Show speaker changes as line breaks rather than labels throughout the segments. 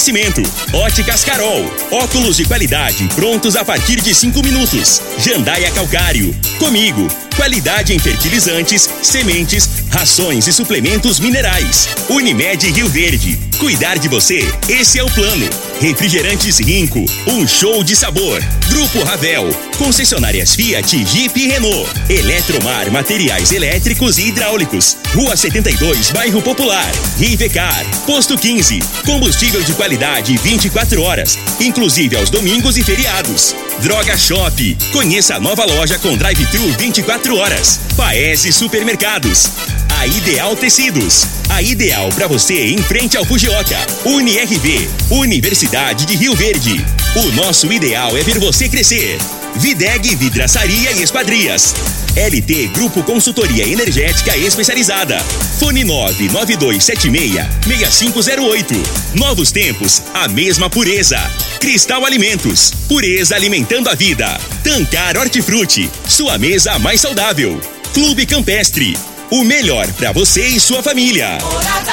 Oferecimento: Óticas Carol. Óculos de qualidade prontos a partir de cinco minutos. Jandaia Calcário. Comigo. Qualidade em fertilizantes, sementes, rações e suplementos minerais. Unimed Rio Verde. Cuidar de você, esse é o plano. Refrigerantes Rinco, um show de sabor. Grupo Ravel, concessionárias Fiat, Jeep e Renault. Eletromar, materiais elétricos e hidráulicos. Rua 72, Bairro Popular. Rivecar, Posto 15, combustível de qualidade 24 horas, inclusive aos domingos e feriados. Droga Shop, conheça a nova loja com drive-thru 24 horas. Paese Supermercados. A Ideal Tecidos. A ideal para você em frente ao Fujioka. UniRV. Universidade de Rio Verde. O nosso ideal é ver você crescer. Videg Vidraçaria e Esquadrias. LT Grupo Consultoria Energética Especializada. Fone 99276-6508. Novos tempos, a mesma pureza. Cristal Alimentos. Pureza alimentando a vida. Tancar Hortifruti. Sua mesa mais saudável. Clube Campestre. O melhor para você e sua família.
Morada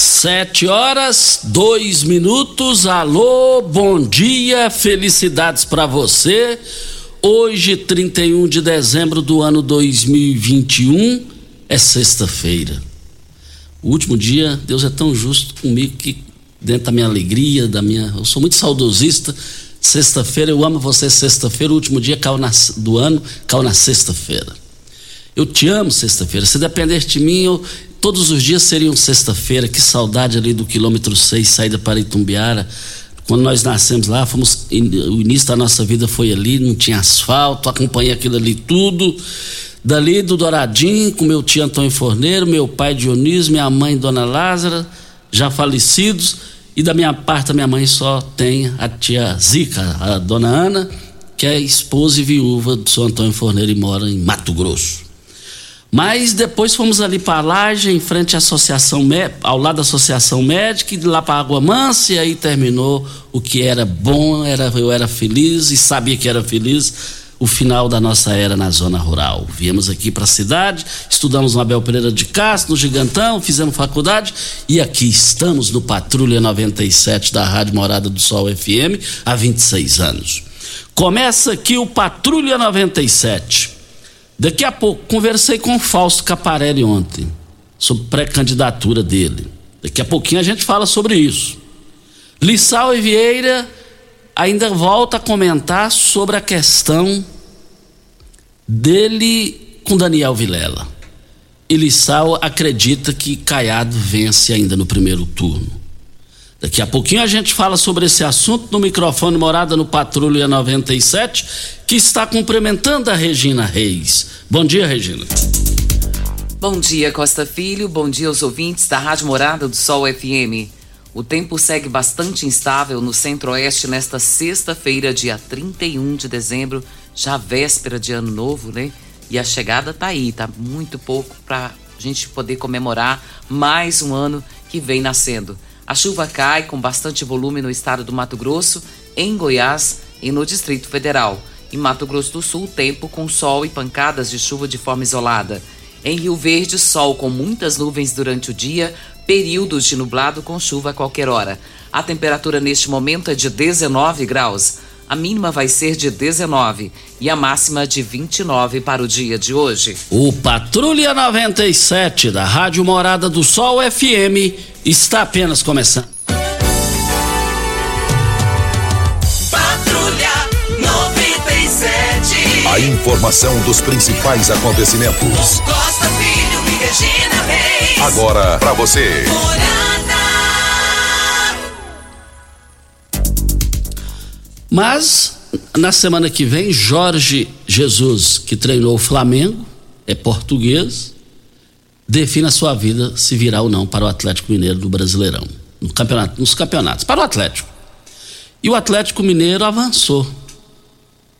Sete horas, dois minutos. Alô, bom dia, felicidades para você. Hoje, 31 de dezembro do ano 2021, é sexta-feira. O último dia, Deus é tão justo comigo que, dentro da minha alegria, da minha. Eu sou muito saudosista. Sexta-feira, eu amo você, sexta-feira, o último dia na, do ano, caiu na sexta-feira. Eu te amo, sexta-feira. Se depender de mim, eu, todos os dias seriam sexta-feira. Que saudade ali do quilômetro 6, saída para Itumbiara. Quando nós nascemos lá, fomos, o início da nossa vida foi ali, não tinha asfalto, acompanhei aquilo ali tudo. Dali do Douradinho, com meu tio Antônio Forneiro, meu pai Dionísio, minha mãe Dona Lázara, já falecidos. E da minha parte, a minha mãe só tem a tia Zica, a dona Ana, que é esposa e viúva do seu Antônio Forneiro e mora em Mato Grosso. Mas depois fomos ali para a laje, em frente à associação, ao lado da associação médica, e de lá para Água Mansa, e aí terminou o que era bom, era, eu era feliz e sabia que era feliz, o final da nossa era na zona rural. Viemos aqui para a cidade, estudamos no Abel Pereira de Castro, no Gigantão, fizemos faculdade e aqui estamos no Patrulha 97 da Rádio Morada do Sol FM há 26 anos. Começa aqui o Patrulha 97. Daqui a pouco, conversei com o Fausto Caparelli ontem, sobre pré-candidatura dele. Daqui a pouquinho a gente fala sobre isso. Lissau e Vieira ainda volta a comentar sobre a questão dele com Daniel Vilela. E Lissau acredita que Caiado vence ainda no primeiro turno. Daqui a pouquinho a gente fala sobre esse assunto no microfone Morada no Patrulha 97, que está cumprimentando a Regina Reis. Bom dia, Regina.
Bom dia, Costa Filho. Bom dia aos ouvintes da Rádio Morada do Sol FM. O tempo segue bastante instável no centro-oeste nesta sexta-feira, dia 31 de dezembro, já véspera de ano novo, né? E a chegada tá aí, tá muito pouco para a gente poder comemorar mais um ano que vem nascendo. A chuva cai com bastante volume no estado do Mato Grosso, em Goiás e no Distrito Federal. Em Mato Grosso do Sul, tempo com sol e pancadas de chuva de forma isolada. Em Rio Verde, sol com muitas nuvens durante o dia, períodos de nublado com chuva a qualquer hora. A temperatura neste momento é de 19 graus. A mínima vai ser de 19 e a máxima de 29 para o dia de hoje.
O Patrulha 97 da Rádio Morada do Sol FM está apenas começando.
Patrulha 97.
A informação dos principais acontecimentos.
Costa Filho e Regina Reis.
Agora para você.
Morada.
Mas na semana que vem, Jorge Jesus, que treinou o Flamengo, é português, define a sua vida se virá ou não para o Atlético Mineiro do Brasileirão, no campeonato, nos campeonatos, para o Atlético. E o Atlético Mineiro avançou.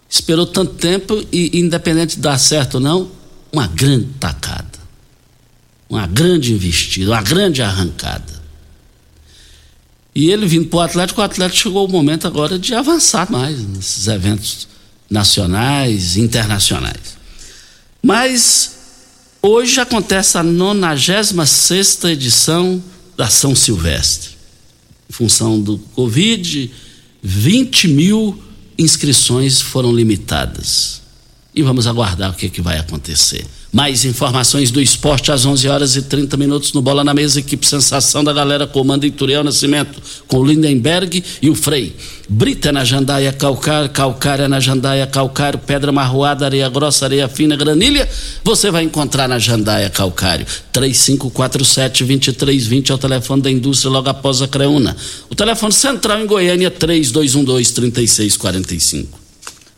Esperou tanto tempo e, independente de dar certo ou não, uma grande tacada. Uma grande investida, uma grande arrancada. E ele vindo para o Atlético, o Atlético chegou o momento agora de avançar mais nesses eventos nacionais, internacionais. Mas hoje acontece a 96 edição da São Silvestre. Em função do Covid, 20 mil inscrições foram limitadas. E vamos aguardar o que, é que vai acontecer. Mais informações do esporte às 11 horas e 30 minutos no Bola na Mesa. Equipe Sensação da Galera comanda Ituriel Nascimento com o Lindenberg e o Frei. Brita na Jandaia Calcário, Calcária na Jandaia Calcário, Pedra Marroada, Areia Grossa, Areia Fina, Granilha. Você vai encontrar na Jandaia Calcário. 3547-2320 é o telefone da indústria logo após a Creuna. O telefone central em Goiânia 3212-3645.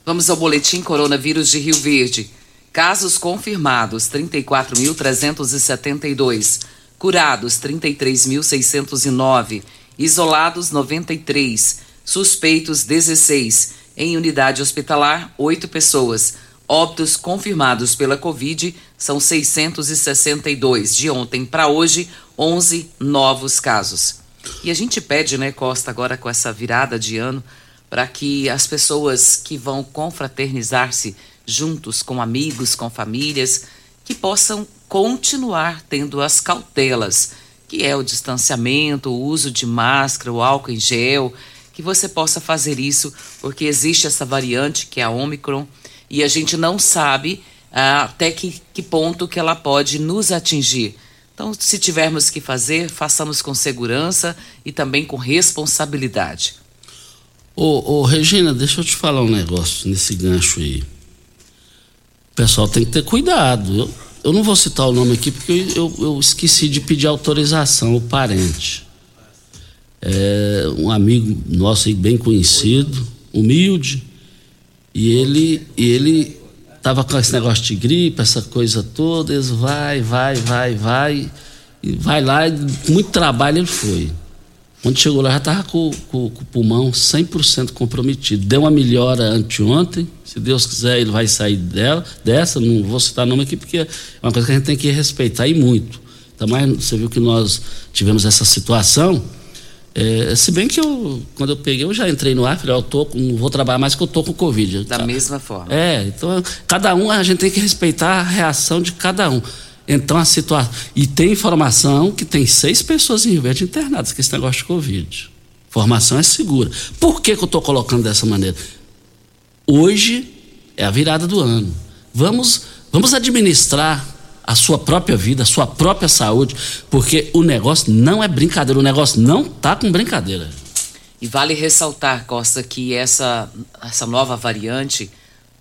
Vamos ao boletim Coronavírus de Rio Verde. Casos confirmados 34.372, curados 33.609, isolados 93, suspeitos 16, em unidade hospitalar 8 pessoas. Óbitos confirmados pela Covid são 662. De ontem para hoje, 11 novos casos. E a gente pede, né, Costa, agora com essa virada de ano, para que as pessoas que vão confraternizar-se juntos com amigos, com famílias, que possam continuar tendo as cautelas, que é o distanciamento, o uso de máscara, o álcool em gel, que você possa fazer isso, porque existe essa variante que é a Omicron e a gente não sabe ah, até que, que ponto que ela pode nos atingir. Então, se tivermos que fazer, façamos com segurança e também com responsabilidade.
Ô, ô Regina, deixa eu te falar um negócio nesse gancho aí o pessoal tem que ter cuidado. Eu, eu não vou citar o nome aqui porque eu, eu esqueci de pedir autorização, o parente. É um amigo nosso aí bem conhecido, humilde, e ele, e ele tava com esse negócio de gripe, essa coisa toda, eles vai, vai, vai, vai, e vai lá, e muito trabalho ele foi. Quando chegou lá, já estava com, com, com, o pulmão 100% comprometido. Deu uma melhora anteontem. Se Deus quiser, ele vai sair dela, dessa. Não vou citar nome aqui, porque é uma coisa que a gente tem que respeitar e muito. Também você viu que nós tivemos essa situação. É, se bem que eu, quando eu peguei, eu já entrei no ar, falei, eu tô, não vou trabalhar mais que eu tô com Covid.
Da mesma forma.
É, então cada um, a gente tem que respeitar a reação de cada um. Então a situação. E tem informação que tem seis pessoas em Rio Verde internadas com esse negócio de Covid. Informação é segura. Por que, que eu estou colocando dessa maneira? Hoje é a virada do ano. Vamos, vamos administrar a sua própria vida, a sua própria saúde, porque o negócio não é brincadeira, o negócio não tá com brincadeira.
E vale ressaltar, Costa, que essa, essa nova variante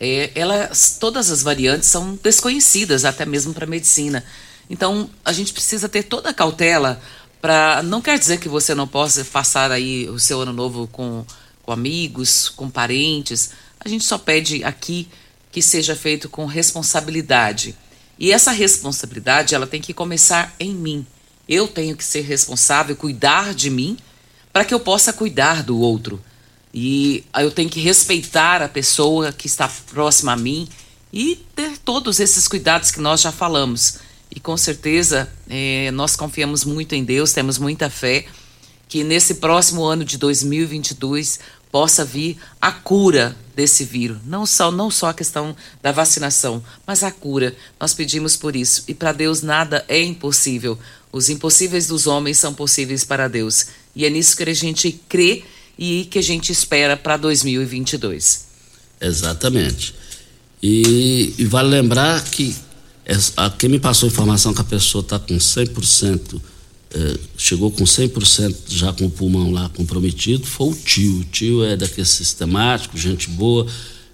é, elas, todas as variantes são desconhecidas até mesmo para a medicina. Então, a gente precisa ter toda a cautela para. Não quer dizer que você não possa passar aí o seu ano novo com, com amigos, com parentes. A gente só pede aqui que seja feito com responsabilidade. E essa responsabilidade, ela tem que começar em mim. Eu tenho que ser responsável, cuidar de mim, para que eu possa cuidar do outro. E eu tenho que respeitar a pessoa que está próxima a mim e ter todos esses cuidados que nós já falamos. E com certeza é, nós confiamos muito em Deus, temos muita fé que nesse próximo ano de 2022 possa vir a cura desse vírus. Não só, não só a questão da vacinação, mas a cura. Nós pedimos por isso. E para Deus nada é impossível. Os impossíveis dos homens são possíveis para Deus. E é nisso que a gente crê e que a gente espera para 2022.
Exatamente. E, e, vale lembrar que essa, quem me passou a informação que a pessoa está com 100%, eh, chegou com 100% já com o pulmão lá comprometido, foi o tio. O tio é daquele sistemático, gente boa.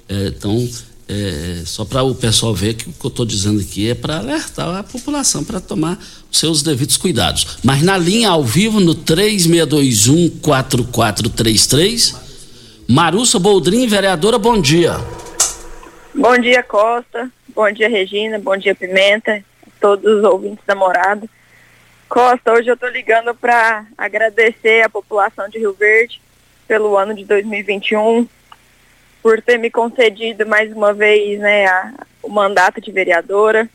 Eh, então, é, só para o pessoal ver que o que eu estou dizendo aqui é para alertar a população para tomar os seus devidos cuidados. Mas na linha ao vivo, no 3621-4433, Marussa Boldrin, vereadora, bom dia.
Bom dia, Costa. Bom dia, Regina. Bom dia, Pimenta. todos os ouvintes da morada. Costa, hoje eu estou ligando para agradecer a população de Rio Verde pelo ano de 2021, por ter me concedido mais uma vez né, a, o mandato de vereadora.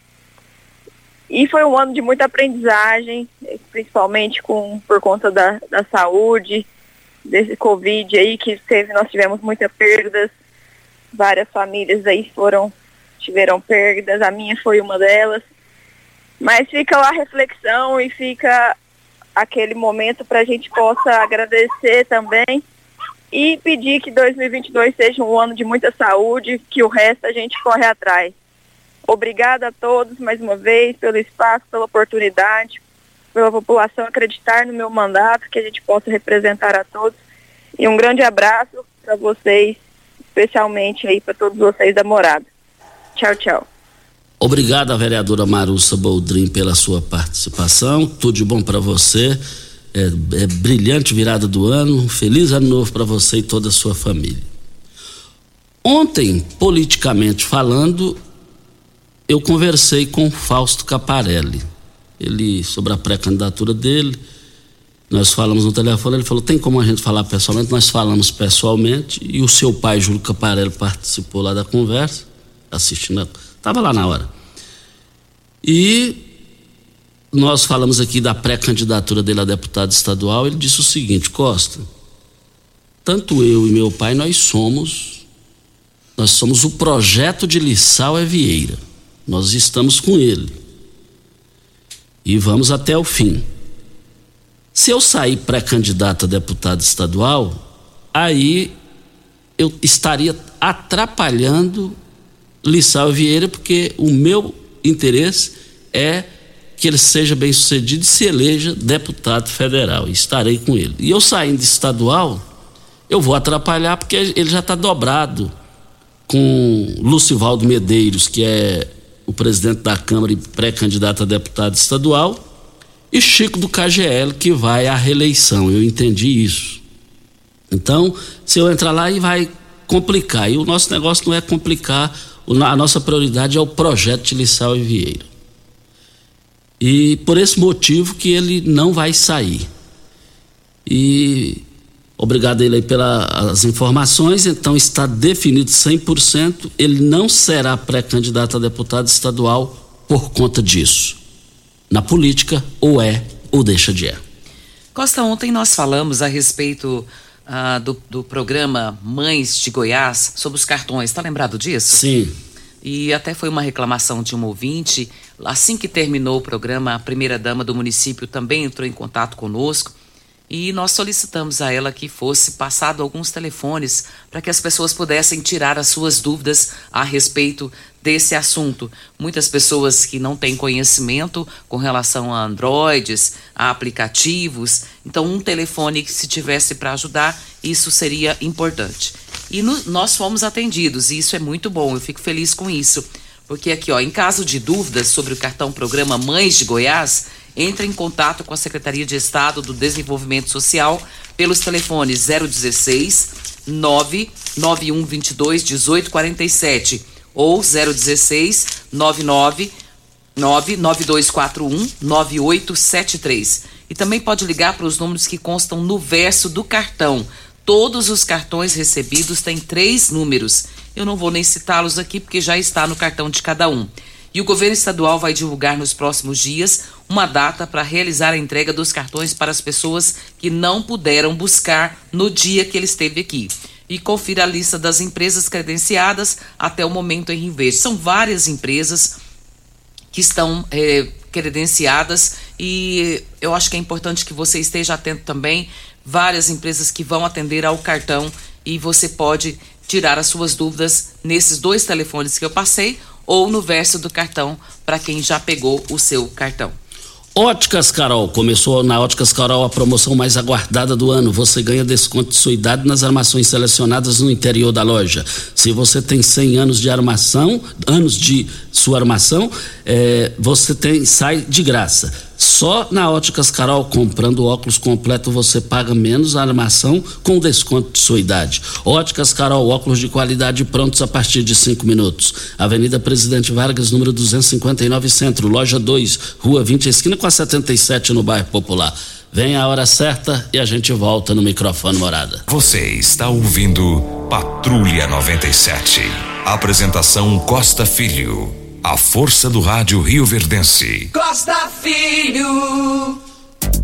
E foi um ano de muita aprendizagem, principalmente com, por conta da, da saúde, desse Covid aí que teve, nós tivemos muitas perdas, várias famílias aí foram, tiveram perdas, a minha foi uma delas. Mas fica lá a reflexão e fica aquele momento para a gente possa agradecer também e pedir que 2022 seja um ano de muita saúde, que o resto a gente corre atrás. Obrigada a todos mais uma vez pelo espaço, pela oportunidade pela população acreditar no meu mandato, que a gente possa representar a todos. E um grande abraço para vocês, especialmente aí para todos vocês da morada. Tchau, tchau.
Obrigado, vereadora Marussa Boldrin, pela sua participação. Tudo de bom para você. É, é, brilhante virada do ano. Feliz ano novo para você e toda a sua família. Ontem, politicamente falando, eu conversei com Fausto Caparelli ele sobre a pré-candidatura dele. Nós falamos no telefone, ele falou: tem como a gente falar pessoalmente? Nós falamos pessoalmente e o seu pai, Júlio Caparelli, participou lá da conversa, assistindo, estava lá na hora. E nós falamos aqui da pré-candidatura dele a deputado estadual. Ele disse o seguinte: Costa, tanto eu e meu pai, nós somos, nós somos o projeto de Lissau Evieira. Nós estamos com ele e vamos até o fim. Se eu sair pré-candidato a deputado estadual, aí eu estaria atrapalhando Lissau Vieira, porque o meu interesse é que ele seja bem sucedido e se eleja deputado federal. E estarei com ele. E eu saindo estadual, eu vou atrapalhar porque ele já está dobrado com Lucivaldo Medeiros, que é o presidente da Câmara e pré-candidato a deputado estadual, e Chico do KGL, que vai à reeleição. Eu entendi isso. Então, se eu entrar lá, e vai complicar. E o nosso negócio não é complicar, a nossa prioridade é o projeto de Lissau e Vieira. E por esse motivo que ele não vai sair. E Obrigado ele aí pelas informações. Então está definido 100%. Ele não será pré-candidato a deputado estadual por conta disso. Na política, ou é ou deixa de é.
Costa, ontem nós falamos a respeito uh, do, do programa Mães de Goiás sobre os cartões. Está lembrado disso?
Sim.
E até foi uma reclamação de um ouvinte. Assim que terminou o programa, a primeira-dama do município também entrou em contato conosco e nós solicitamos a ela que fosse passado alguns telefones para que as pessoas pudessem tirar as suas dúvidas a respeito desse assunto. Muitas pessoas que não têm conhecimento com relação a Androids, a aplicativos, então um telefone que se tivesse para ajudar, isso seria importante. E no, nós fomos atendidos e isso é muito bom, eu fico feliz com isso. Porque aqui, ó, em caso de dúvidas sobre o cartão programa Mães de Goiás, entre em contato com a Secretaria de Estado do Desenvolvimento Social pelos telefones 016 991 22 1847 ou 016 99 99241 9873. E também pode ligar para os números que constam no verso do cartão. Todos os cartões recebidos têm três números. Eu não vou nem citá-los aqui porque já está no cartão de cada um. E o governo estadual vai divulgar nos próximos dias uma data para realizar a entrega dos cartões para as pessoas que não puderam buscar no dia que ele esteve aqui. E confira a lista das empresas credenciadas até o momento em Rio Verde. São várias empresas que estão é, credenciadas e eu acho que é importante que você esteja atento também. Várias empresas que vão atender ao cartão e você pode tirar as suas dúvidas nesses dois telefones que eu passei ou no verso do cartão para quem já pegou o seu cartão.
Óticas Carol, começou na Óticas Carol a promoção mais aguardada do ano. Você ganha desconto de sua idade nas armações selecionadas no interior da loja. Se você tem 100 anos de armação, anos de sua armação, é, você tem sai de graça. Só na Óticas Carol, comprando óculos completo, você paga menos a armação com desconto de sua idade. Óticas Carol, óculos de qualidade prontos a partir de cinco minutos. Avenida Presidente Vargas, número 259, Centro, loja 2, Rua 20, esquina com a 77, no bairro Popular. Vem a hora certa e a gente volta no microfone morada.
Você está ouvindo Patrulha 97. Apresentação Costa Filho. A força do rádio Rio Verdense.
Costa Filho.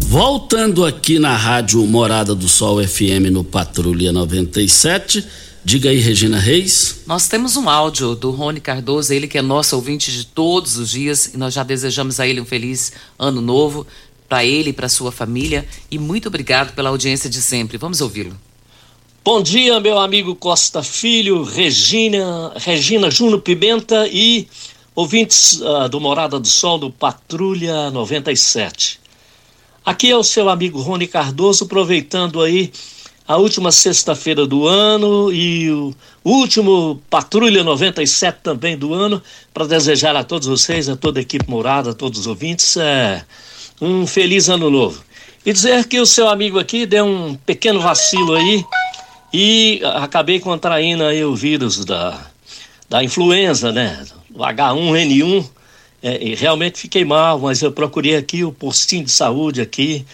Voltando aqui na rádio Morada do Sol FM no Patrulha 97. Diga aí, Regina Reis.
Nós temos um áudio do Rony Cardoso, ele que é nosso ouvinte de todos os dias, e nós já desejamos a ele um feliz ano novo para ele e para sua família. E muito obrigado pela audiência de sempre. Vamos ouvi-lo.
Bom dia, meu amigo Costa Filho, Regina, Regina Júnior Pimenta e ouvintes uh, do Morada do Sol do Patrulha 97. Aqui é o seu amigo Rony Cardoso, aproveitando aí a última sexta-feira do ano e o último Patrulha 97 também do ano, para desejar a todos vocês, a toda a equipe morada, a todos os ouvintes, é, um feliz ano novo. E dizer que o seu amigo aqui deu um pequeno vacilo aí e acabei contraindo aí o vírus da, da influenza, né? O H1N1. É, realmente fiquei mal, mas eu procurei aqui o postinho de saúde aqui,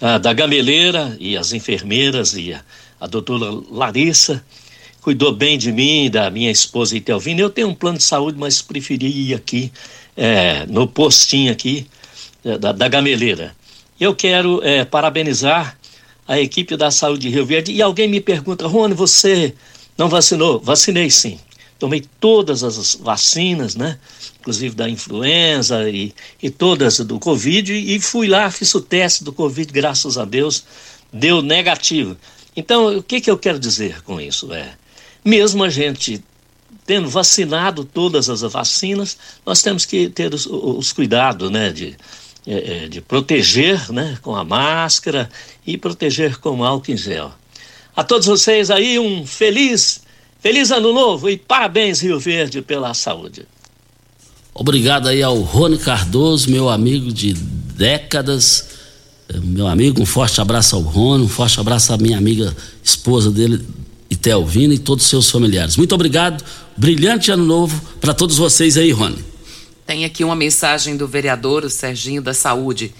ah, da gameleira e as enfermeiras e a, a doutora Larissa cuidou bem de mim, da minha esposa Itelvina. Eu tenho um plano de saúde, mas preferi ir aqui é, no postinho aqui é, da, da Gameleira. Eu quero é, parabenizar a equipe da saúde de Rio Verde. E alguém me pergunta, Rony, você não vacinou? Vacinei sim. Tomei todas as vacinas, né? Inclusive da influenza e, e todas do Covid. E fui lá, fiz o teste do Covid, graças a Deus, deu negativo. Então, o que, que eu quero dizer com isso? É, mesmo a gente tendo vacinado todas as vacinas, nós temos que ter os, os cuidados, né? De, é, é, de proteger né, com a máscara e proteger com álcool em gel. A todos vocês aí um feliz, feliz ano novo e parabéns Rio Verde pela saúde.
Obrigado aí ao Rony Cardoso, meu amigo de décadas, é, meu amigo, um forte abraço ao Rony, um forte abraço à minha amiga esposa dele, Itelvina e todos os seus familiares. Muito obrigado, brilhante ano novo para todos vocês aí, Rony.
Tem aqui uma mensagem do vereador o Serginho da Saúde.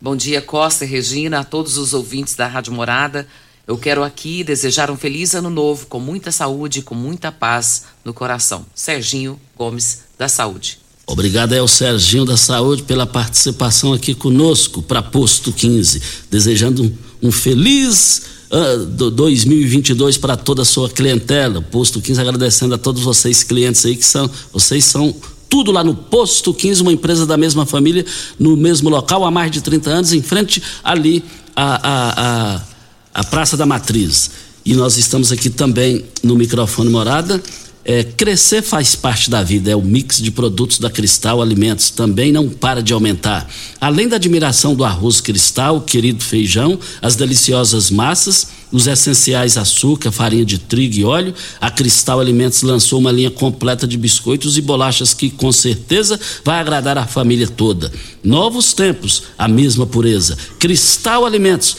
Bom dia, Costa e Regina, a todos os ouvintes da Rádio Morada. Eu quero aqui desejar um feliz ano novo, com muita saúde e com muita paz no coração. Serginho Gomes da Saúde.
Obrigado ao Serginho da Saúde pela participação aqui conosco para Posto 15. Desejando um, um feliz uh, 2022 para toda a sua clientela. Posto 15 agradecendo a todos vocês clientes aí que são, vocês são tudo lá no Posto 15, uma empresa da mesma família, no mesmo local há mais de 30 anos, em frente ali à, à, à, à Praça da Matriz. E nós estamos aqui também no microfone Morada é, crescer faz parte da vida, é o mix de produtos da Cristal Alimentos, também não para de aumentar. Além da admiração do arroz Cristal, o querido feijão, as deliciosas massas, os essenciais açúcar, farinha de trigo e óleo, a Cristal Alimentos lançou uma linha completa de biscoitos e bolachas que com certeza vai agradar a família toda. Novos tempos, a mesma pureza. Cristal Alimentos,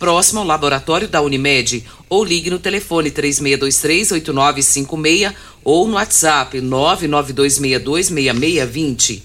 próximo ao laboratório da Unimed, ou ligue no telefone 3623-8956 ou no WhatsApp 992626620.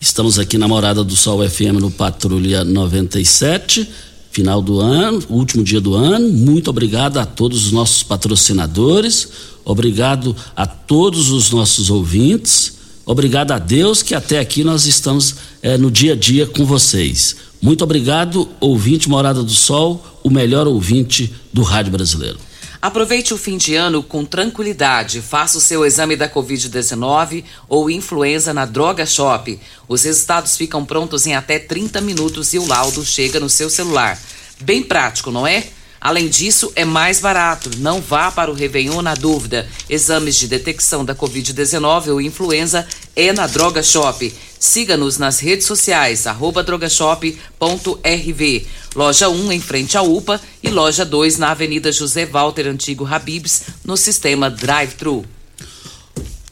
Estamos aqui na Morada do Sol FM no Patrulha 97, final do ano, último dia do ano. Muito obrigado a todos os nossos patrocinadores, obrigado a todos os nossos ouvintes, obrigado a Deus que até aqui nós estamos é, no dia a dia com vocês. Muito obrigado, ouvinte Morada do Sol, o melhor ouvinte do Rádio Brasileiro.
Aproveite o fim de ano com tranquilidade. Faça o seu exame da Covid-19 ou influenza na Droga Shop. Os resultados ficam prontos em até 30 minutos e o laudo chega no seu celular. Bem prático, não é? Além disso, é mais barato. Não vá para o Réveillon na dúvida. Exames de detecção da Covid-19 ou influenza é na Droga Shop. Siga-nos nas redes sociais, arroba drogashop.rv. Loja 1 em frente à UPA e loja 2 na Avenida José Walter Antigo Habibs, no sistema Drive-Thru.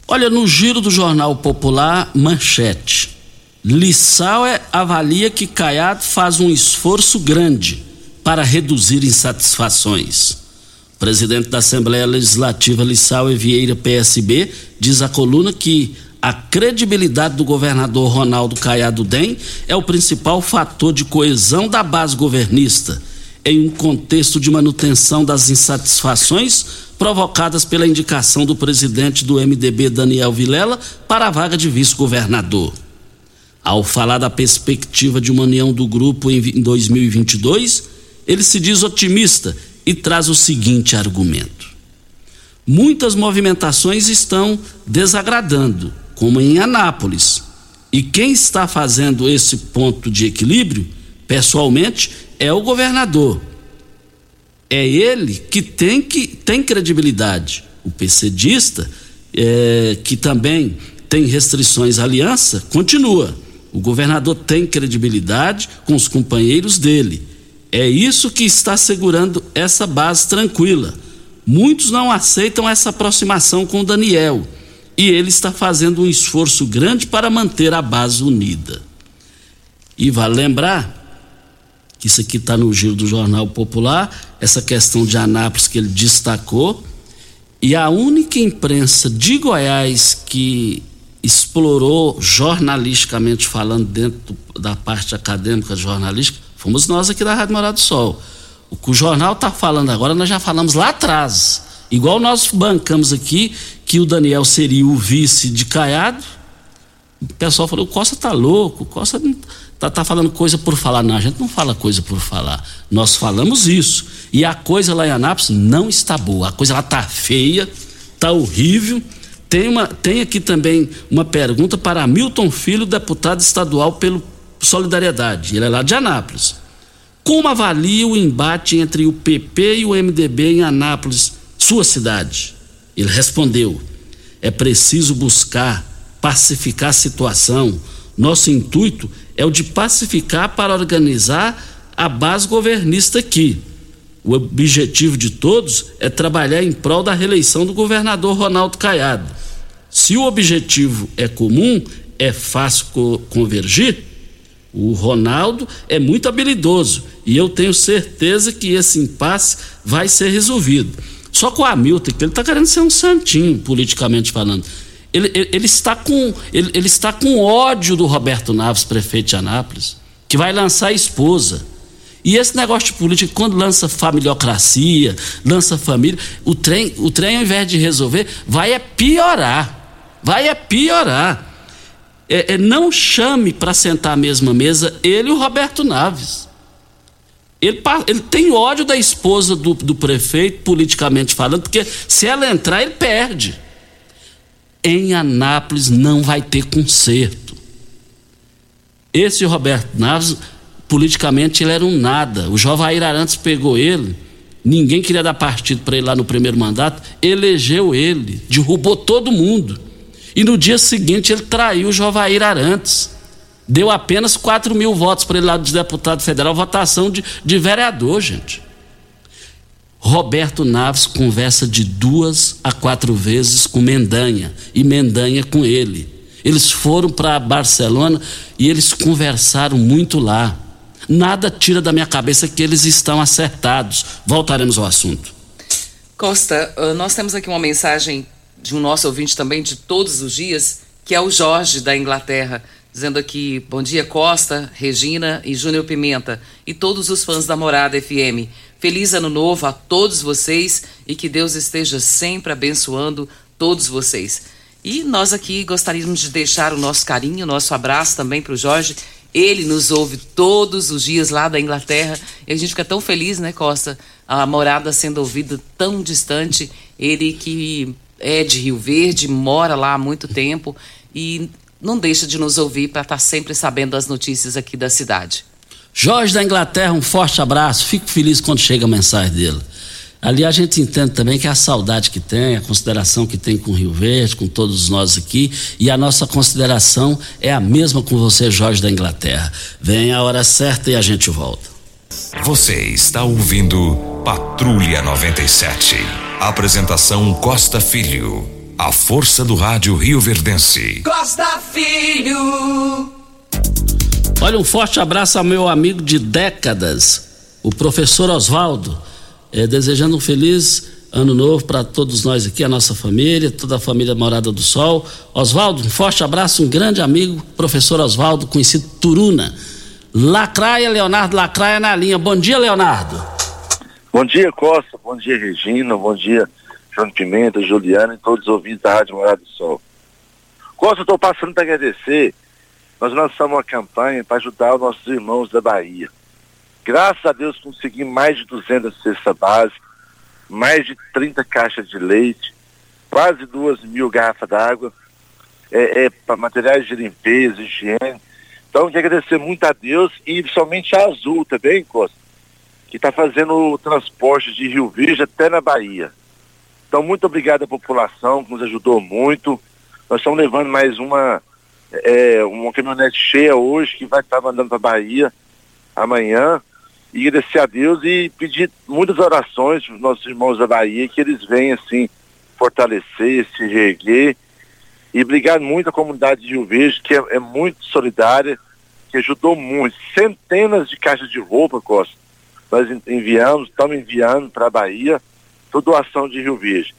Olha, no giro do Jornal Popular, manchete. Lissau avalia que Caiado faz um esforço grande para reduzir insatisfações. O presidente da Assembleia Legislativa Lissau Vieira PSB diz à coluna que a credibilidade do governador Ronaldo Caiado Dem é o principal fator de coesão da base governista em um contexto de manutenção das insatisfações provocadas pela indicação do presidente do MDB Daniel Vilela para a vaga de vice-governador. Ao falar da perspectiva de uma união do grupo em 2022, ele se diz otimista e traz o seguinte argumento: muitas movimentações estão desagradando, como em Anápolis. E quem está fazendo esse ponto de equilíbrio, pessoalmente, é o governador. É ele que tem, que, tem credibilidade. O PCdista, é, que também tem restrições à aliança, continua. O governador tem credibilidade com os companheiros dele. É isso que está segurando essa base tranquila. Muitos não aceitam essa aproximação com Daniel e ele está fazendo um esforço grande para manter a base unida. E vale lembrar que isso aqui está no giro do Jornal Popular, essa questão de Anápolis que ele destacou, e a única imprensa de Goiás que explorou jornalisticamente falando dentro da parte acadêmica jornalística Fomos nós aqui da Rádio Morado do Sol. O que o jornal está falando agora, nós já falamos lá atrás. Igual nós bancamos aqui que o Daniel seria o vice de Caiado. O pessoal falou: o Costa tá louco, o Costa tá, tá falando coisa por falar. Não, a gente não fala coisa por falar. Nós falamos isso. E a coisa lá em Anápolis não está boa. A coisa lá tá feia, tá horrível. Tem, uma, tem aqui também uma pergunta para Milton Filho, deputado estadual pelo Solidariedade, ele é lá de Anápolis. Como avalia o embate entre o PP e o MDB em Anápolis, sua cidade? Ele respondeu: é preciso buscar pacificar a situação. Nosso intuito é o de pacificar para organizar a base governista aqui. O objetivo de todos é trabalhar em prol da reeleição do governador Ronaldo Caiado. Se o objetivo é comum, é fácil convergir? O Ronaldo é muito habilidoso e eu tenho certeza que esse impasse vai ser resolvido. Só com o Hamilton, que ele está querendo ser um santinho, politicamente falando. Ele, ele, ele está com, ele, ele, está com ódio do Roberto Naves, prefeito de Anápolis, que vai lançar a esposa. E esse negócio de política, quando lança familiocracia, lança família, o trem, o trem, ao invés de resolver, vai é piorar. Vai é piorar é, é, não chame para sentar à mesma mesa ele e o Roberto Naves. Ele, ele tem ódio da esposa do, do prefeito, politicamente falando, porque se ela entrar, ele perde. Em Anápolis não vai ter conserto. Esse Roberto Naves, politicamente, ele era um nada. O Jovair Arantes pegou ele, ninguém queria dar partido para ele lá no primeiro mandato, elegeu ele, derrubou todo mundo. E no dia seguinte ele traiu o Jovair Arantes. Deu apenas 4 mil votos para ele lá de deputado federal, votação de, de vereador, gente. Roberto Naves conversa de duas a quatro vezes com Mendanha e Mendanha com ele. Eles foram para Barcelona e eles conversaram muito lá. Nada tira da minha cabeça que eles estão acertados. Voltaremos ao assunto.
Costa, ah, nós temos aqui uma mensagem de um nosso ouvinte também de todos os dias, que é o Jorge da Inglaterra, dizendo aqui: Bom dia, Costa, Regina e Júnior Pimenta e todos os fãs da Morada FM. Feliz ano novo a todos vocês e que Deus esteja sempre abençoando todos vocês. E nós aqui gostaríamos de deixar o nosso carinho, o nosso abraço também para o Jorge. Ele nos ouve todos os dias lá da Inglaterra e a gente fica tão feliz, né, Costa? A morada sendo ouvida tão distante. Ele que é de Rio Verde, mora lá há muito tempo e não deixa de nos ouvir para estar tá sempre sabendo das notícias aqui da cidade.
Jorge da Inglaterra, um forte abraço. Fico feliz quando chega a mensagem dele. Ali a gente entende também que a saudade que tem, a consideração que tem com o Rio Verde, com todos nós aqui, e a nossa consideração é a mesma com você, Jorge da Inglaterra. Vem a hora certa e a gente volta.
Você está ouvindo Patrulha 97. Apresentação Costa Filho. A força do rádio Rio Verdense.
Costa Filho.
Olha, um forte abraço ao meu amigo de décadas, o professor Oswaldo é, desejando um feliz ano novo para todos nós aqui, a nossa família, toda a família Morada do Sol. Oswaldo, um forte abraço, um grande amigo, professor Oswaldo, conhecido Turuna. Lacraia, Leonardo Lacraia na linha. Bom dia, Leonardo.
Bom dia, Costa. Bom dia, Regina. Bom dia, João Pimenta, Juliana e todos os ouvintes da Rádio Morada do Sol. Costa, estou passando para agradecer. Nós lançamos uma campanha para ajudar os nossos irmãos da Bahia. Graças a Deus consegui mais de 200 cestas básicas, mais de 30 caixas de leite, quase duas mil garrafas d'água, é, é, para materiais de limpeza, higiene. Então, quero agradecer muito a Deus e principalmente a Azul também, Costa, que está fazendo o transporte de Rio Verde até na Bahia. Então, muito obrigado à população, que nos ajudou muito. Nós estamos levando mais uma, é, uma caminhonete cheia hoje, que vai estar mandando para a Bahia amanhã e agradecer a Deus e pedir muitas orações para os nossos irmãos da Bahia, que eles venham assim fortalecer, se reerguer. E obrigado muito à comunidade de Rio Verde, que é, é, muito solidária, que ajudou muito. Centenas de caixas de roupa, Costa. Nós enviamos, estamos enviando para a Bahia, toda doação de Rio Verde.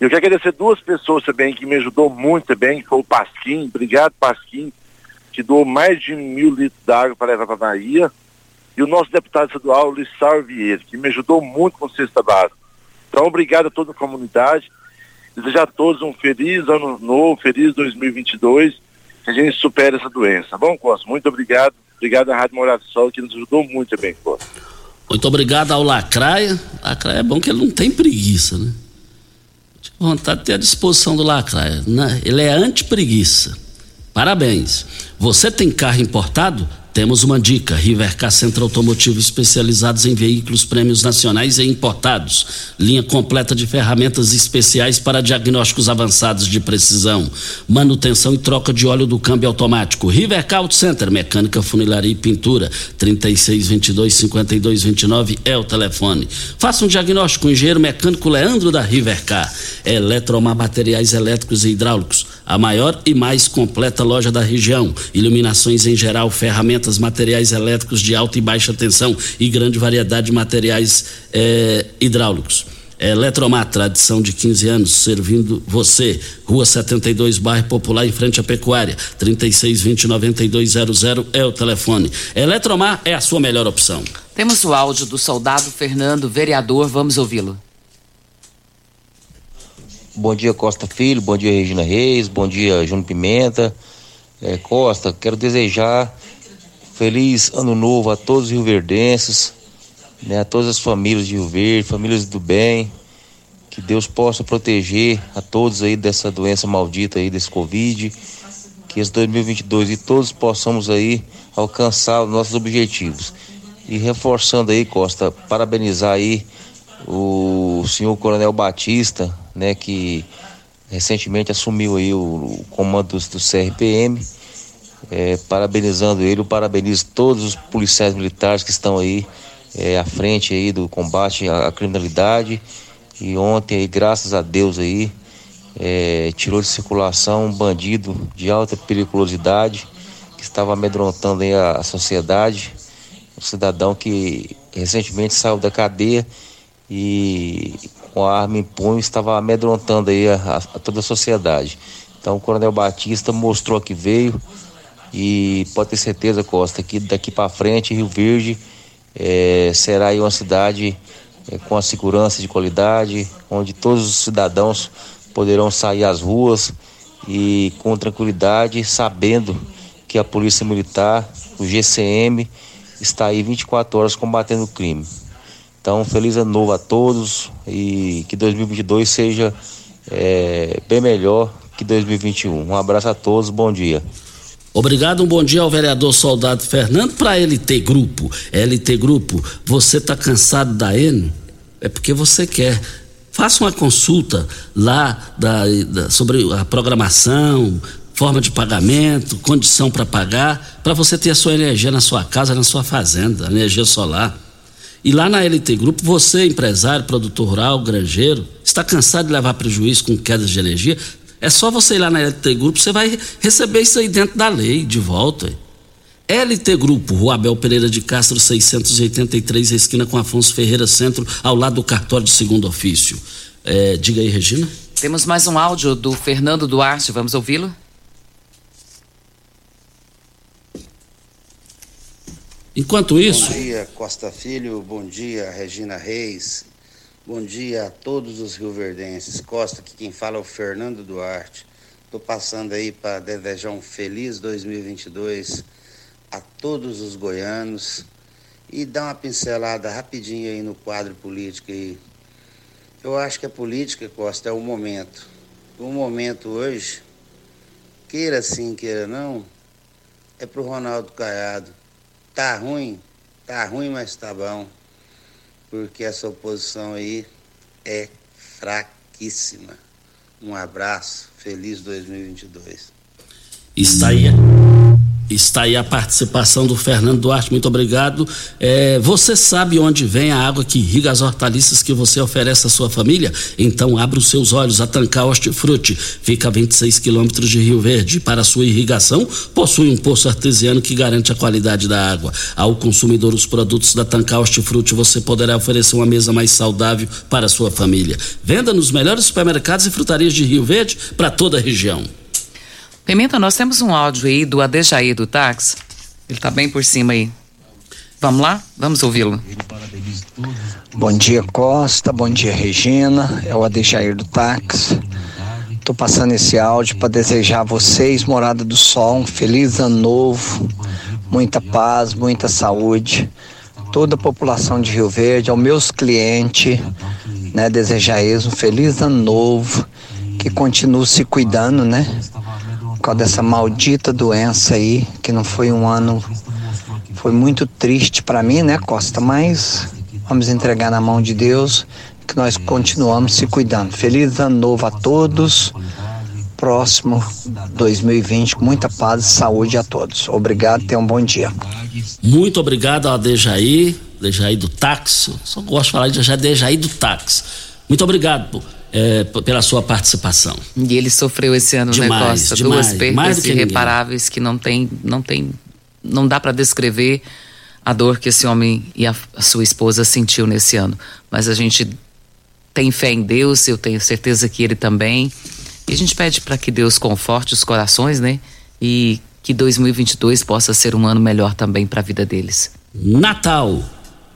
Eu quero agradecer duas pessoas também que me ajudou muito também, que foi o Pasquim, obrigado Pasquim, que doou mais de mil litros d'água para levar para a Bahia e o nosso deputado estadual, Lissau Vieira, que me ajudou muito com o Cesta Básica. Então, obrigado a toda a comunidade. Desejar a todos um feliz ano novo, feliz 2022, que a gente supere essa doença. Tá bom, Costa? Muito obrigado. Obrigado à Rádio Morado do Sol, que nos ajudou muito também, Costa.
Muito obrigado ao Lacraia. Lacraia é bom que ele não tem preguiça, né? Tive vontade de ter a disposição do Lacraia. Né? Ele é anti-preguiça. Parabéns. Você tem carro importado? Temos uma dica: Rivercar Centro Automotivo especializados em veículos prêmios nacionais e importados. Linha completa de ferramentas especiais para diagnósticos avançados de precisão. Manutenção e troca de óleo do câmbio automático. Rivercar Auto Center, mecânica, funilaria e pintura. 3622-5229 é o telefone. Faça um diagnóstico com o engenheiro mecânico Leandro da Rivercar. Eletromar Materiais Elétricos e Hidráulicos. A maior e mais completa loja da região. Iluminações em geral, ferramentas ferramentas, materiais elétricos de alta e baixa tensão e grande variedade de materiais eh, hidráulicos. Eletromar, tradição de 15 anos, servindo você. Rua 72, bairro Popular, em frente à Pecuária. 3620-9200 é o telefone. Eletromar é a sua melhor opção.
Temos o áudio do soldado Fernando, vereador, vamos ouvi-lo.
Bom dia, Costa Filho, bom dia, Regina Reis, bom dia, Júnior Pimenta. É, Costa, quero desejar Feliz ano novo a todos os rioverdenses, né, a todas as famílias de Rio Verde, famílias do bem. Que Deus possa proteger a todos aí dessa doença maldita aí, desse Covid. Que esse 2022 e todos possamos aí alcançar os nossos objetivos. E reforçando aí, Costa, parabenizar aí o senhor Coronel Batista, né, que recentemente assumiu aí o, o comando do, do CRPM é, parabenizando ele, eu parabenizo todos os policiais militares que estão aí é, à frente aí do combate à, criminalidade. E ontem aí, graças a Deus aí, é, tirou de circulação um bandido de alta periculosidade que estava amedrontando aí a, a sociedade, um cidadão que recentemente saiu da cadeia e com a arma em punho estava amedrontando aí a, a, a toda a sociedade. Então o Coronel Batista mostrou que veio, e pode ter certeza, Costa, que daqui para frente Rio Verde é, será aí uma cidade é, com a segurança de qualidade, onde todos os cidadãos poderão sair às ruas e com tranquilidade, sabendo que a Polícia Militar, o GCM, está aí 24 horas combatendo o crime. Então, feliz ano novo a todos e que 2022 seja é, bem melhor que 2021. Um abraço a todos, bom dia.
Obrigado, um bom dia ao vereador Soldado Fernando para LT Grupo. LT Grupo, você está cansado da N? É porque você quer. Faça uma consulta lá da, da, sobre a programação, forma de pagamento, condição para pagar, para você ter a sua energia na sua casa, na sua fazenda, energia solar. E lá na LT Grupo, você, empresário, produtor rural, granjeiro, está cansado de levar prejuízo com quedas de energia? É só você ir lá na LT Grupo, você vai receber isso aí dentro da lei, de volta. LT Grupo, Rua Abel Pereira de Castro, 683, esquina com Afonso Ferreira Centro, ao lado do cartório de segundo ofício. É, diga aí, Regina.
Temos mais um áudio do Fernando Duarte, vamos ouvi-lo?
Enquanto isso.
Bom dia, Costa Filho, bom dia, Regina Reis, Bom dia a todos os rioverdenses. Costa, que quem fala é o Fernando Duarte. Estou passando aí para desejar um feliz 2022 a todos os goianos e dar uma pincelada rapidinho aí no quadro político aí. Eu acho que a política, Costa, é o momento. O momento hoje, queira sim, queira não, é pro Ronaldo Caiado. Tá ruim, tá ruim, mas tá bom porque essa oposição aí é fraquíssima. Um abraço, feliz 2022.
Está aí. Está aí a participação do Fernando Duarte, muito obrigado. É, você sabe onde vem a água que irriga as hortaliças que você oferece à sua família? Então abra os seus olhos. A Tancar Hortifruti fica a 26 quilômetros de Rio Verde. Para sua irrigação, possui um poço artesiano que garante a qualidade da água. Ao consumidor os produtos da Tancar Hortifruti, você poderá oferecer uma mesa mais saudável para a sua família. Venda nos melhores supermercados e frutarias de Rio Verde para toda a região.
Pimenta, nós temos um áudio aí do Adejaí do táxi. Ele tá bem por cima aí. Vamos lá? Vamos ouvi-lo.
Bom dia, Costa. Bom dia, Regina. É o Adejair do táxi. Tô passando esse áudio para desejar a vocês, Morada do Sol, um feliz ano novo, muita paz, muita saúde. Toda a população de Rio Verde, aos meus clientes, né, desejar eles um feliz ano novo, que continue se cuidando, né? Causa dessa maldita doença aí, que não foi um ano. Foi muito triste para mim, né, Costa? Mas vamos entregar na mão de Deus que nós continuamos se cuidando. Feliz ano novo a todos. Próximo 2020, com muita paz e saúde a todos. Obrigado, tenham um bom dia.
Muito obrigado Dejaí, Dejaí do táxi. Só gosto de falar de Dejaí do táxi. Muito obrigado é, pela sua participação.
E ele sofreu esse ano, demais, né, Costa? Demais, Duas perdas irreparáveis que não tem, não tem, não dá para descrever a dor que esse homem e a, a sua esposa sentiu nesse ano. Mas a gente tem fé em Deus, eu tenho certeza que ele também. E a gente pede para que Deus conforte os corações, né? E que 2022 possa ser um ano melhor também para a vida deles.
Natal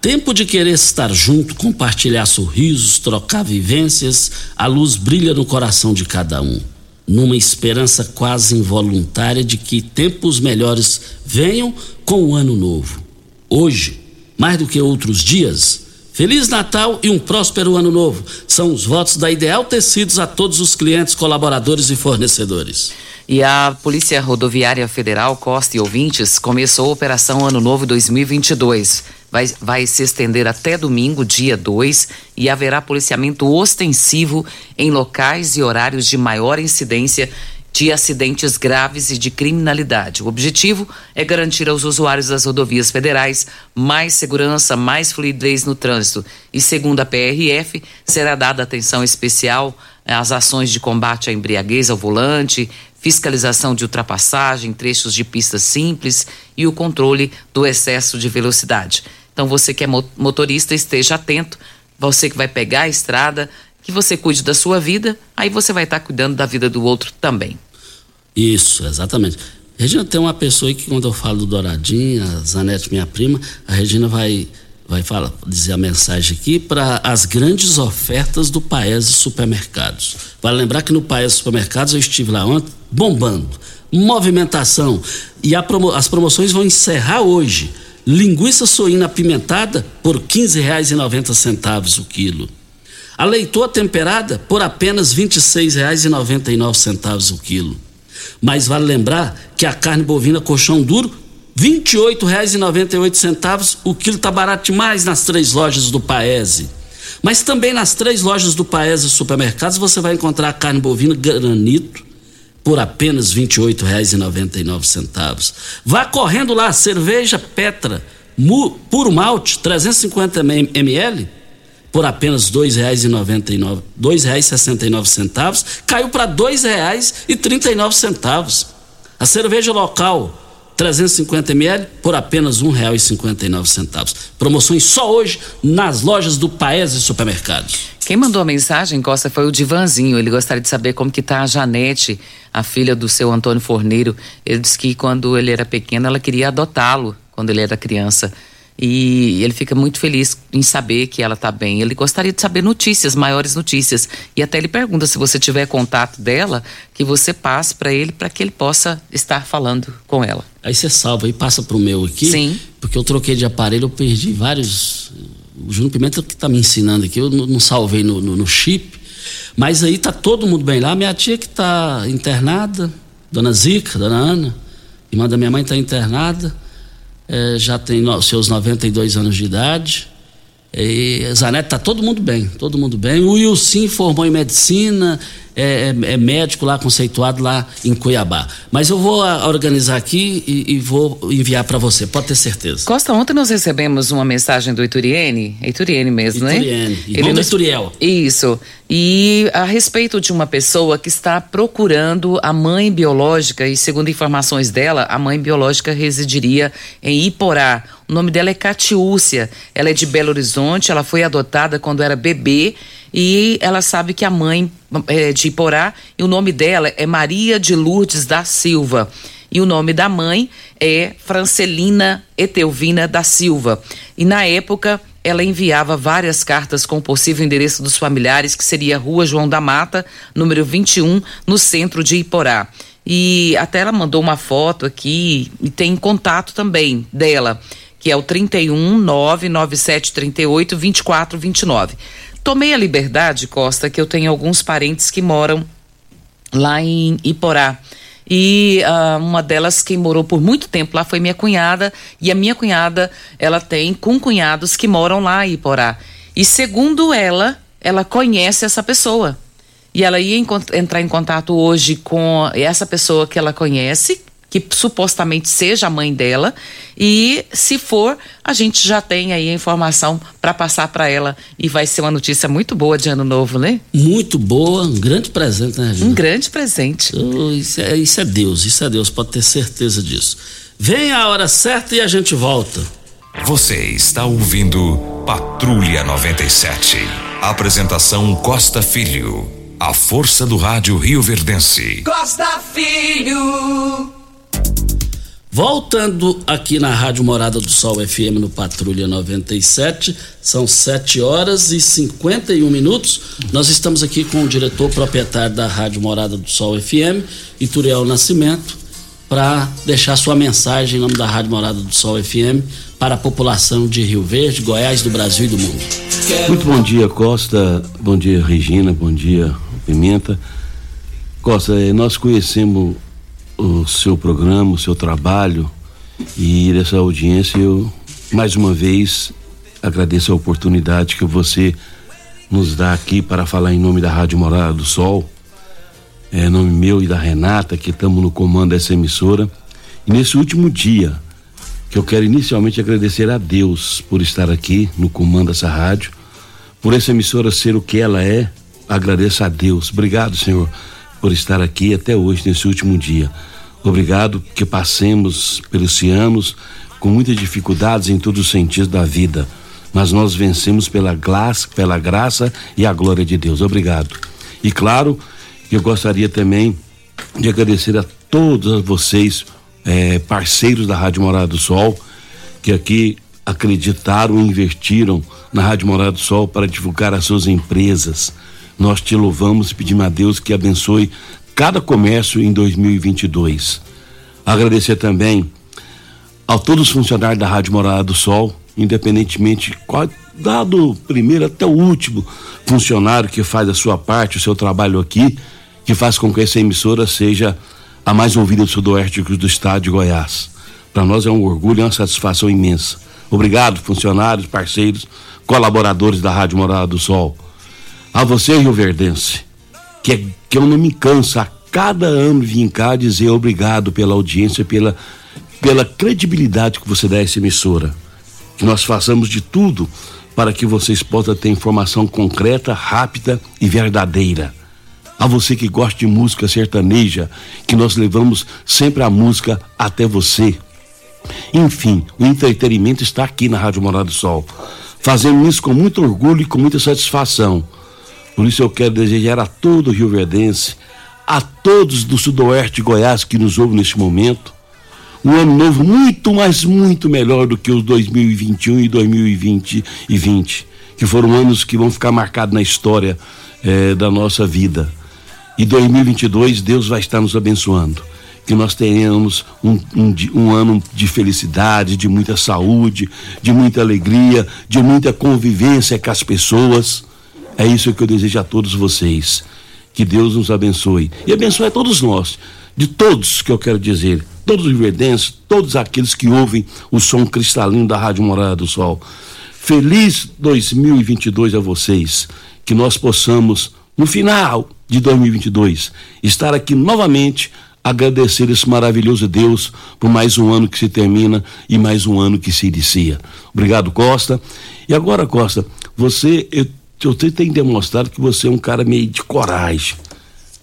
Tempo de querer estar junto, compartilhar sorrisos, trocar vivências, a luz brilha no coração de cada um, numa esperança quase involuntária de que tempos melhores venham com o ano novo. Hoje, mais do que outros dias, Feliz Natal e um próspero ano novo. São os votos da Ideal Tecidos a todos os clientes, colaboradores e fornecedores.
E a Polícia Rodoviária Federal, Costa e ouvintes, começou a Operação Ano Novo 2022 vai, vai se estender até domingo, dia 2, e haverá policiamento ostensivo em locais e horários de maior incidência de acidentes graves e de criminalidade. O objetivo é garantir aos usuários das rodovias federais mais segurança, mais fluidez no trânsito. E segundo a PRF, será dada atenção especial às ações de combate à embriaguez ao volante, fiscalização de ultrapassagem, trechos de pistas simples e o controle do excesso de velocidade. Então você que é motorista esteja atento, você que vai pegar a estrada, que você cuide da sua vida, aí você vai estar cuidando da vida do outro também.
Isso, exatamente. Regina, tem uma pessoa aí que quando eu falo do Douradinho, a Zanete, minha prima, a Regina vai vai falar, dizer a mensagem aqui para as grandes ofertas do Paese Supermercados. Vale lembrar que no Paese Supermercados eu estive lá ontem, bombando, movimentação. E promo, as promoções vão encerrar hoje. Linguiça suína apimentada por R$ 15,90 o quilo. A leitoa temperada por apenas R$ 26,99 o quilo. Mas vale lembrar que a carne bovina colchão duro R$ 28,98 o quilo está barato demais nas três lojas do Paese. Mas também nas três lojas do Paese Supermercados você vai encontrar carne bovina granito por apenas R$ 28,99. Vá correndo lá, cerveja Petra, mu, puro malte, 350 ml, por apenas R$ 2,99, R$ 2,69, caiu para R$ 2,39. A cerveja local 350 ml por apenas R$ 1,59. Promoções só hoje nas lojas do Paese Supermercados.
Quem mandou a mensagem, Costa, foi o Divanzinho. Ele gostaria de saber como que tá a Janete, a filha do seu Antônio Forneiro. Ele disse que quando ele era pequeno, ela queria adotá-lo quando ele era criança. E ele fica muito feliz em saber que ela está bem. Ele gostaria de saber notícias, maiores notícias. E até ele pergunta se você tiver contato dela, que você passe para ele para que ele possa estar falando com ela.
Aí você salva e passa pro meu aqui.
Sim.
Porque eu troquei de aparelho, eu perdi vários. O Júnior Pimenta que está me ensinando aqui, eu não salvei no, no, no, chip. Mas aí tá todo mundo bem lá. Minha tia que está internada, dona Zica, dona Ana, irmã da minha mãe está internada é, já tem no, seus 92 anos de idade. E Zanetti tá todo mundo bem, todo mundo bem. O Wilson formou em medicina, é, é, é, médico lá, conceituado lá em Cuiabá. Mas eu vou organizar aqui e, e vou enviar para você, pode ter certeza.
Costa, ontem nós recebemos uma mensagem do Ituriene, é Ituriene mesmo,
Ituriene,
né?
Ituriene, nos... Ituriel.
Isso, e a respeito de uma pessoa que está procurando a mãe biológica, e segundo informações dela, a mãe biológica residiria em Iporá. O nome dela é Catiúcia, ela é de Belo Horizonte, ela foi adotada quando era bebê e ela sabe que a mãe é de Iporá e o nome dela é Maria de Lourdes da Silva. E o nome da mãe é Francelina Etelvina da Silva. E na época ela enviava várias cartas com o possível endereço dos familiares, que seria Rua João da Mata, número 21, no centro de Iporá. E até ela mandou uma foto aqui e tem contato também dela, que é o 31 99738 2429. Tomei a liberdade, Costa, que eu tenho alguns parentes que moram lá em Iporá. E uh, uma delas que morou por muito tempo lá foi minha cunhada. E a minha cunhada, ela tem com cunhados que moram lá em Iporá. E segundo ela, ela conhece essa pessoa. E ela ia entrar em contato hoje com essa pessoa que ela conhece, que supostamente seja a mãe dela e se for a gente já tem aí a informação para passar para ela e vai ser uma notícia muito boa de ano novo, né?
Muito boa, um grande presente, né, Regina?
Um grande presente.
Oh, isso, é, isso é Deus, isso é Deus, pode ter certeza disso. Vem a hora certa e a gente volta.
Você está ouvindo Patrulha 97. Apresentação Costa Filho. A força do rádio Rio Verdense.
Costa Filho.
Voltando aqui na Rádio Morada do Sol FM no Patrulha 97, são 7 horas e 51 minutos. Nós estamos aqui com o diretor proprietário da Rádio Morada do Sol FM, Ituriel Nascimento, para deixar sua mensagem em nome da Rádio Morada do Sol FM para a população de Rio Verde, Goiás, do Brasil e do mundo.
Muito bom dia, Costa. Bom dia, Regina. Bom dia, Pimenta. Costa, eh, nós conhecemos o seu programa, o seu trabalho e dessa audiência eu mais uma vez agradeço a oportunidade que você nos dá aqui para falar em nome da Rádio Morada do Sol, é nome meu e da Renata, que estamos no comando dessa emissora. E nesse último dia, que eu quero inicialmente agradecer a Deus por estar aqui no comando dessa rádio, por essa emissora ser o que ela é, agradeço a Deus. Obrigado, Senhor, por estar aqui até hoje, nesse último dia. Obrigado que passemos pelos anos com muitas dificuldades em todos os sentidos da vida, mas nós vencemos pela graça, pela graça e a glória de Deus. Obrigado. E claro, eu gostaria também de agradecer a todos vocês, eh, parceiros da Rádio Morada do Sol, que aqui acreditaram e investiram na Rádio Morada do Sol para divulgar as suas empresas. Nós te louvamos e pedimos a Deus que abençoe cada comércio em 2022. Agradecer também a todos os funcionários da Rádio Morada do Sol, independentemente qual, dado o primeiro até o último funcionário que faz a sua parte, o seu trabalho aqui, que faz com que essa emissora seja a mais ouvida do sudoeste do estado de Goiás. Para nós é um orgulho e uma satisfação imensa. Obrigado, funcionários, parceiros, colaboradores da Rádio Morada do Sol. A você, Rio Verdense, que, é, que eu não me canso a cada ano vir cá dizer obrigado pela audiência, pela, pela credibilidade que você dá a essa emissora. Que nós façamos de tudo para que vocês possam ter informação concreta, rápida e verdadeira. A você que gosta de música sertaneja, que nós levamos sempre a música até você. Enfim, o entretenimento está aqui na Rádio Morada do Sol. Fazendo isso com muito orgulho e com muita satisfação. Por isso eu quero desejar a todo Rio Verdense, a todos do Sudoeste de Goiás que nos ouvem neste momento, um ano novo muito, mas muito melhor do que os 2021 e 2020 e 20, que foram anos que vão ficar marcados na história eh, da nossa vida. E 2022 Deus vai estar nos abençoando. Que nós tenhamos um, um, um, ano de felicidade, de muita saúde, de muita alegria, de muita convivência com as pessoas. É isso que eu desejo a todos vocês. Que Deus nos abençoe. E abençoe a todos nós, de todos que eu quero dizer, todos os verdenses, todos aqueles que ouvem o som cristalino da Rádio Morada do Sol. Feliz 2022 a vocês. Que nós possamos, no final de 2022, estar aqui novamente agradecer esse maravilhoso Deus por mais um ano que se termina e mais um ano que se inicia. Obrigado, Costa. E agora, Costa, você, eu, você tem demonstrado que você é um cara meio de coragem,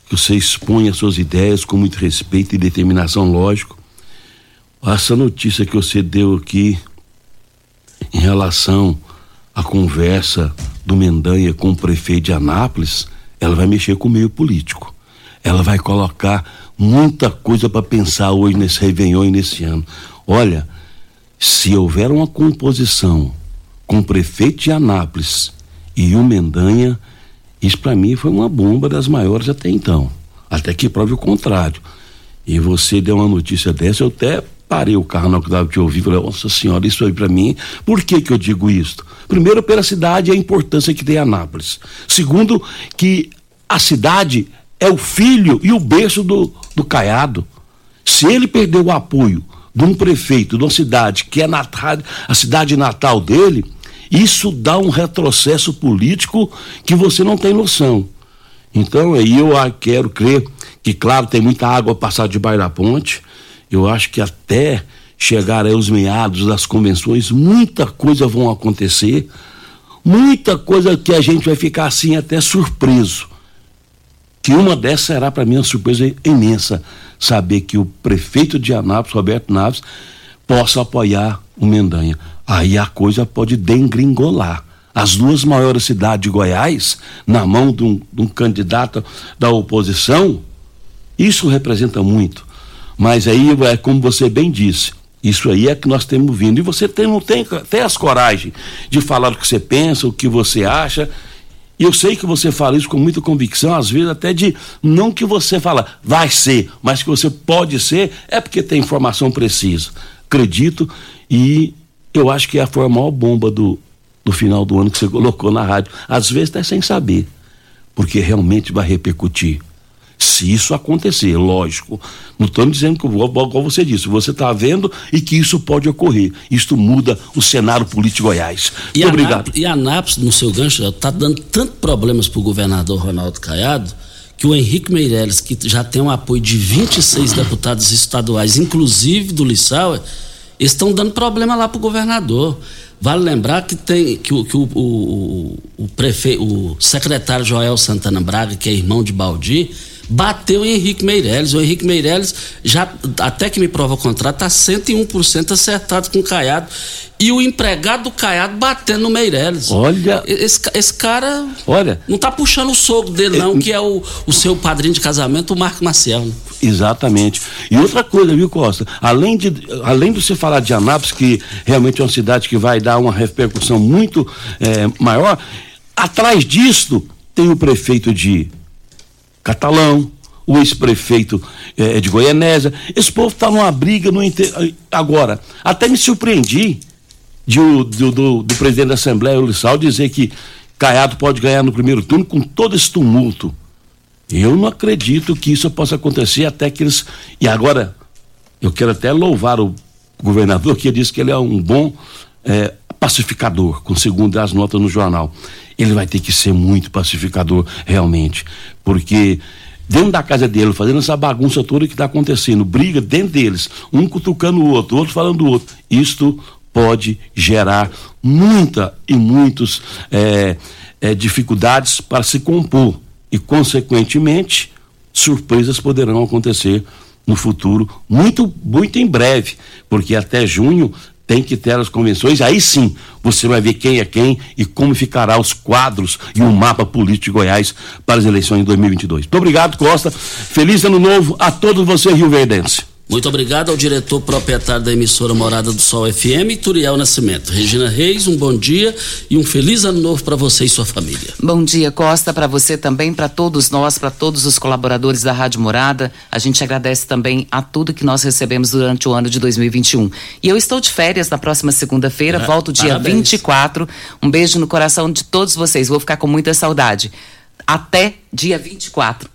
que você expõe as suas ideias com muito respeito e determinação, lógico. Essa notícia que você deu aqui em relação à conversa do Mendanha com o prefeito de Anápolis, ela vai mexer com o meio político. Ela vai colocar muita coisa para pensar hoje nesse Réveillon e nesse ano. Olha, se houver uma composição com o prefeito de Anápolis e o Mendanha, isso para mim foi uma bomba das maiores até então. Até que prove o contrário. E você deu uma notícia dessa, eu até parei o carro na hora que eu te e falei, nossa senhora, isso aí para mim, por que que eu digo isso? Primeiro, pela cidade e a importância que tem Anápolis. Segundo, que a cidade é o filho e o berço do, do Caiado. Se ele perder o apoio de um prefeito de uma cidade que é a cidade natal dele, isso dá um retrocesso político que você não tem noção. Então, aí eu quero crer que, claro, tem muita água passar debaixo da ponte. Eu acho que até chegar aos meados das convenções, muita coisa vão acontecer, muita coisa que a gente vai ficar assim até surpreso. Que uma dessas será para mim uma surpresa imensa, saber que o prefeito de Anápolis, Roberto Naves, possa apoiar o Mendanha. Aí a coisa pode dengringolar. As duas maiores cidades de Goiás, na mão de um, de um candidato da oposição, isso representa muito. Mas aí é como você bem disse, isso aí é que nós temos vindo. E você tem, não tem, tem as coragem de falar o que você pensa, o que você acha. E eu sei que você fala isso com muita convicção, às vezes até de não que você fala vai ser, mas que você pode ser, é porque tem informação precisa. Acredito e eu acho que foi a maior bomba do, do final do ano que você colocou na rádio. Às vezes até sem saber, porque realmente vai repercutir. Se isso acontecer, lógico. Não estamos dizendo que, igual você disse, você está vendo e que isso pode ocorrer. Isto muda o cenário político de Goiás.
E Muito obrigado. e a NAPS, no seu gancho, está dando tanto problemas para o governador Ronaldo Caiado que o Henrique Meirelles, que já tem um apoio de 26 deputados estaduais, inclusive do Lissau, estão dando problema lá para o governador. Vale lembrar que tem que, o, o, o, o, prefeito, o secretário Joel Santana Braga, que é irmão de Baldi, bateu o Henrique Meirelles. O Henrique Meirelles, já, até que me prova o contrato, está 101% acertado com o Caiado. E o empregado do Caiado batendo no Meirelles.
Olha.
Esse, esse cara.
Olha.
Não está puxando o sogro dele, não, é, que é o, o seu padrinho de casamento, o Marco Maciel. Né?
Exatamente. E outra coisa, viu, Costa? Além de, além de você falar de Anápolis, que realmente é uma cidade que vai dar uma repercussão muito é, maior, atrás disso tem o prefeito de Catalão, o ex-prefeito eh, de Goianésia. Esse povo está numa briga no inter... agora. Até me surpreendi de, do, do, do, presidente da Assembleia, o Lissau, dizer que Caiado pode ganhar no primeiro turno com todo esse tumulto. Eu não acredito que isso possa acontecer até que eles. E agora, eu quero até louvar o governador que disse que ele é um bom é, pacificador, com segundo as notas no jornal. Ele vai ter que ser muito pacificador, realmente, porque dentro da casa dele, fazendo essa bagunça toda que está acontecendo, briga dentro deles, um cutucando o outro, outro falando do outro. Isto pode gerar muita e muitas é, é, dificuldades para se compor e, consequentemente, surpresas poderão acontecer no futuro, muito, muito em breve, porque até junho tem que ter as convenções, aí sim você vai ver quem é quem e como ficará os quadros e o mapa político de Goiás para as eleições de 2022. Muito obrigado, Costa. Feliz ano novo a todos vocês, Rio Verdense.
Muito obrigado ao diretor proprietário da emissora Morada do Sol FM, Turiel Nascimento. Regina Reis, um bom dia e um feliz ano novo para você e sua família.
Bom dia, Costa, para você também, para todos nós, para todos os colaboradores da Rádio Morada. A gente agradece também a tudo que nós recebemos durante o ano de 2021. E eu estou de férias na próxima segunda-feira, ah, volto dia parabéns. 24. Um beijo no coração de todos vocês. Vou ficar com muita saudade. Até dia 24.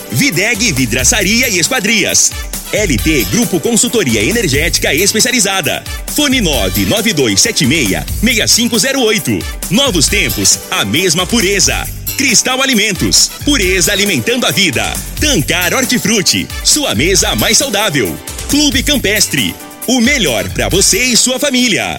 Videg Vidraçaria e Esquadrias. LT Grupo Consultoria Energética Especializada. Fone 99276-6508. Novos tempos, a mesma pureza. Cristal Alimentos, pureza alimentando a vida. Tancar Hortifruti, sua mesa mais saudável. Clube Campestre, o melhor para você e sua família.